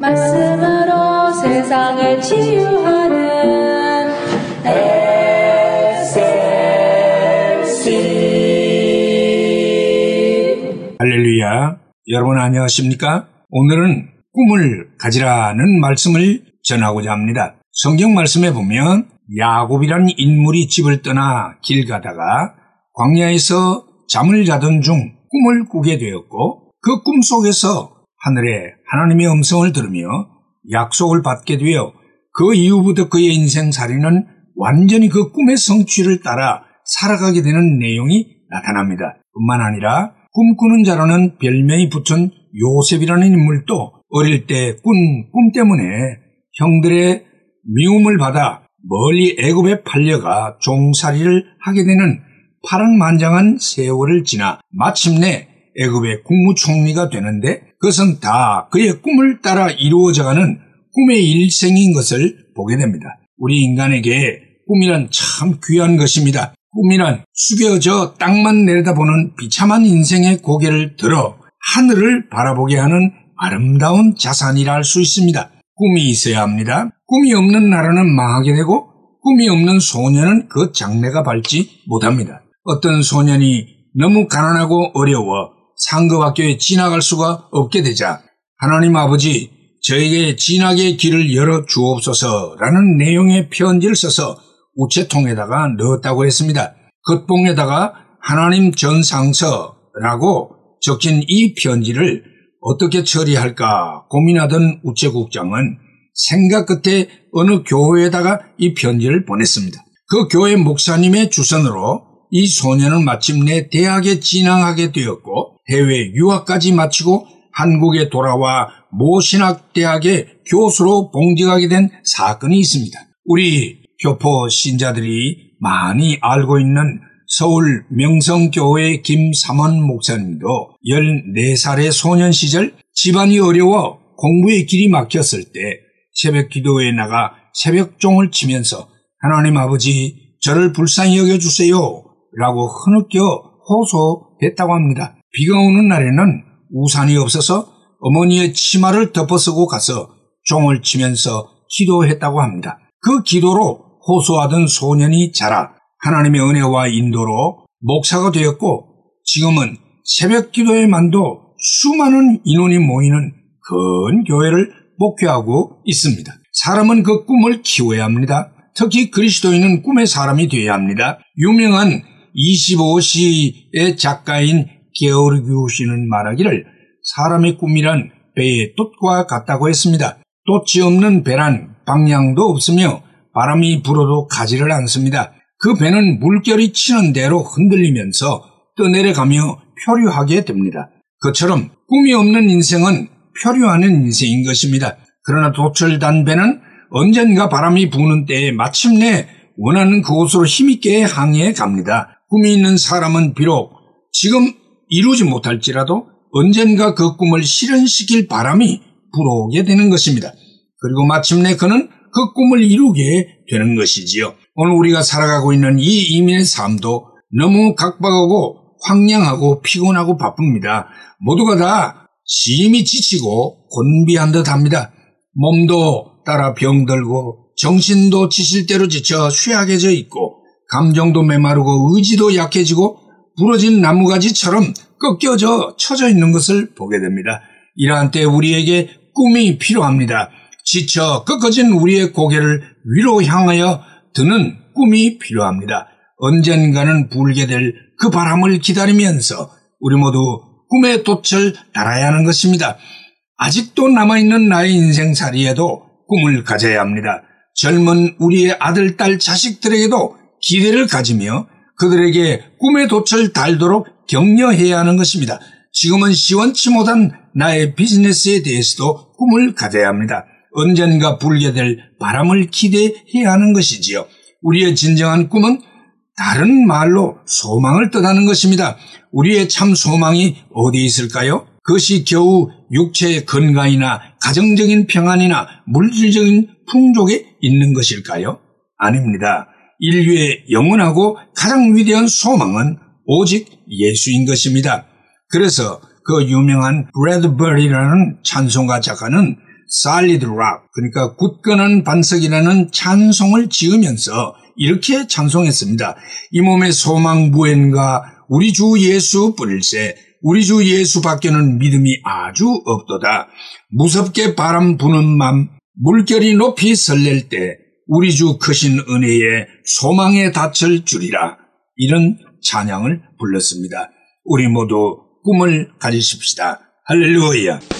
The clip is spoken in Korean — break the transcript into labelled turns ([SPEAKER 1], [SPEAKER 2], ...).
[SPEAKER 1] 말씀으로 세상을 치유하는 SLC
[SPEAKER 2] 할렐루야. 여러분 안녕하십니까? 오늘은 꿈을 가지라는 말씀을 전하고자 합니다. 성경 말씀에 보면 야곱이란 인물이 집을 떠나 길 가다가 광야에서 잠을 자던 중 꿈을 꾸게 되었고 그 꿈 속에서 하늘에 하나님의 음성을 들으며 약속을 받게 되어 그 이후부터 그의 인생 살이는 완전히 그 꿈의 성취를 따라 살아가게 되는 내용이 나타납니다. 뿐만 아니라 꿈꾸는 자라는 별명이 붙은 요셉이라는 인물도 어릴 때 꾼 꿈 때문에 형들의 미움을 받아 멀리 애굽에 팔려가 종살이를 하게 되는 파란만장한 세월을 지나 마침내 애굽의 국무총리가 되는데 그것은 다 그의 꿈을 따라 이루어져가는 꿈의 일생인 것을 보게 됩니다. 우리 인간에게 꿈이란 참 귀한 것입니다. 꿈이란 숙여져 땅만 내려다보는 비참한 인생의 고개를 들어 하늘을 바라보게 하는 아름다운 자산이라 할 수 있습니다. 꿈이 있어야 합니다. 꿈이 없는 나라는 망하게 되고 꿈이 없는 소년은 그 장래가 밝지 못합니다. 어떤 소년이 너무 가난하고 어려워 상급학교에 진학할 수가 없게 되자 하나님 아버지 저에게 진학의 길을 열어 주옵소서라는 내용의 편지를 써서 우체통에다가 넣었다고 했습니다. 겉봉에다가 하나님 전상서라고 적힌 이 편지를 어떻게 처리할까 고민하던 우체국장은 생각 끝에 어느 교회에다가 이 편지를 보냈습니다. 그 교회 목사님의 주선으로 이 소년은 마침내 대학에 진학하게 되었고 해외 유학까지 마치고 한국에 돌아와 모신학대학의 교수로 봉직하게 된 사건이 있습니다. 우리 교포 신자들이 많이 알고 있는 서울 명성교회 김삼원 목사님도 14살의 소년 시절 집안이 어려워 공부의 길이 막혔을 때 새벽 기도에 나가 새벽종을 치면서 하나님 아버지 저를 불쌍히 여겨주세요 라고 흐느껴 호소했다고 합니다. 비가 오는 날에는 우산이 없어서 어머니의 치마를 덮어쓰고 가서 종을 치면서 기도했다고 합니다. 그 기도로 호소하던 소년이 자라 하나님의 은혜와 인도로 목사가 되었고 지금은 새벽 기도에만도 수많은 인원이 모이는 큰 교회를 목회하고 있습니다. 사람은 그 꿈을 키워야 합니다. 특히 그리스도인은 꿈의 사람이 되어야 합니다. 유명한 25시의 작가인 게오르규 씨는 말하기를 사람의 꿈이란 배의 돛과 같다고 했습니다. 돛이 없는 배란 방향도 없으며 바람이 불어도 가지를 않습니다. 그 배는 물결이 치는 대로 흔들리면서 떠내려가며 표류하게 됩니다. 그처럼 꿈이 없는 인생은 표류하는 인생인 것입니다. 그러나 돛을 단 배는 언젠가 바람이 부는 때에 마침내 원하는 그곳으로 힘있게 항해해 갑니다. 꿈이 있는 사람은 비록 지금 이루지 못할지라도 언젠가 그 꿈을 실현시킬 바람이 불어오게 되는 것입니다. 그리고 마침내 그는 그 꿈을 이루게 되는 것이지요. 오늘 우리가 살아가고 있는 이 이민의 삶도 너무 각박하고 황량하고 피곤하고 바쁩니다. 모두가 다 심히 지치고 곤비한 듯 합니다. 몸도 따라 병들고 정신도 지칠 대로 지쳐 쇠약해져 있고 감정도 메마르고 의지도 약해지고 부러진 나무가지처럼 꺾여져 쳐져 있는 것을 보게 됩니다. 이러한 때 우리에게 꿈이 필요합니다. 지쳐 꺾어진 우리의 고개를 위로 향하여 드는 꿈이 필요합니다. 언젠가는 불게 될 그 바람을 기다리면서 우리 모두 꿈의 돛을 달아야 하는 것입니다. 아직도 남아있는 나의 인생살이에도 꿈을 가져야 합니다. 젊은 우리의 아들, 딸, 자식들에게도 기대를 가지며 그들에게 꿈의 돛을 달도록 격려해야 하는 것입니다. 지금은 시원치 못한 나의 비즈니스에 대해서도 꿈을 가져야 합니다. 언젠가 불게 될 바람을 기대해야 하는 것이지요. 우리의 진정한 꿈은 다른 말로 소망을 뜻하는 것입니다. 우리의 참 소망이 어디 있을까요? 그것이 겨우 육체의 건강이나 가정적인 평안이나 물질적인 풍족에 있는 것일까요? 아닙니다. 인류의 영원하고 가장 위대한 소망은 오직 예수인 것입니다. 그래서 그 유명한 브래드버리라는 찬송가 작가는 Solid Rock, 그러니까 굳건한 반석이라는 찬송을 지으면서 이렇게 찬송했습니다. 이 몸의 소망 무엔가 우리 주 예수 뿌릴세 우리 주 예수 밖에는 믿음이 아주 없도다. 무섭게 바람 부는 맘 물결이 높이 설렐 때 우리 주 크신 은혜에 소망에 닫힐 줄이라 이런 찬양을 불렀습니다. 우리 모두 꿈을 가지십시다. 할렐루야.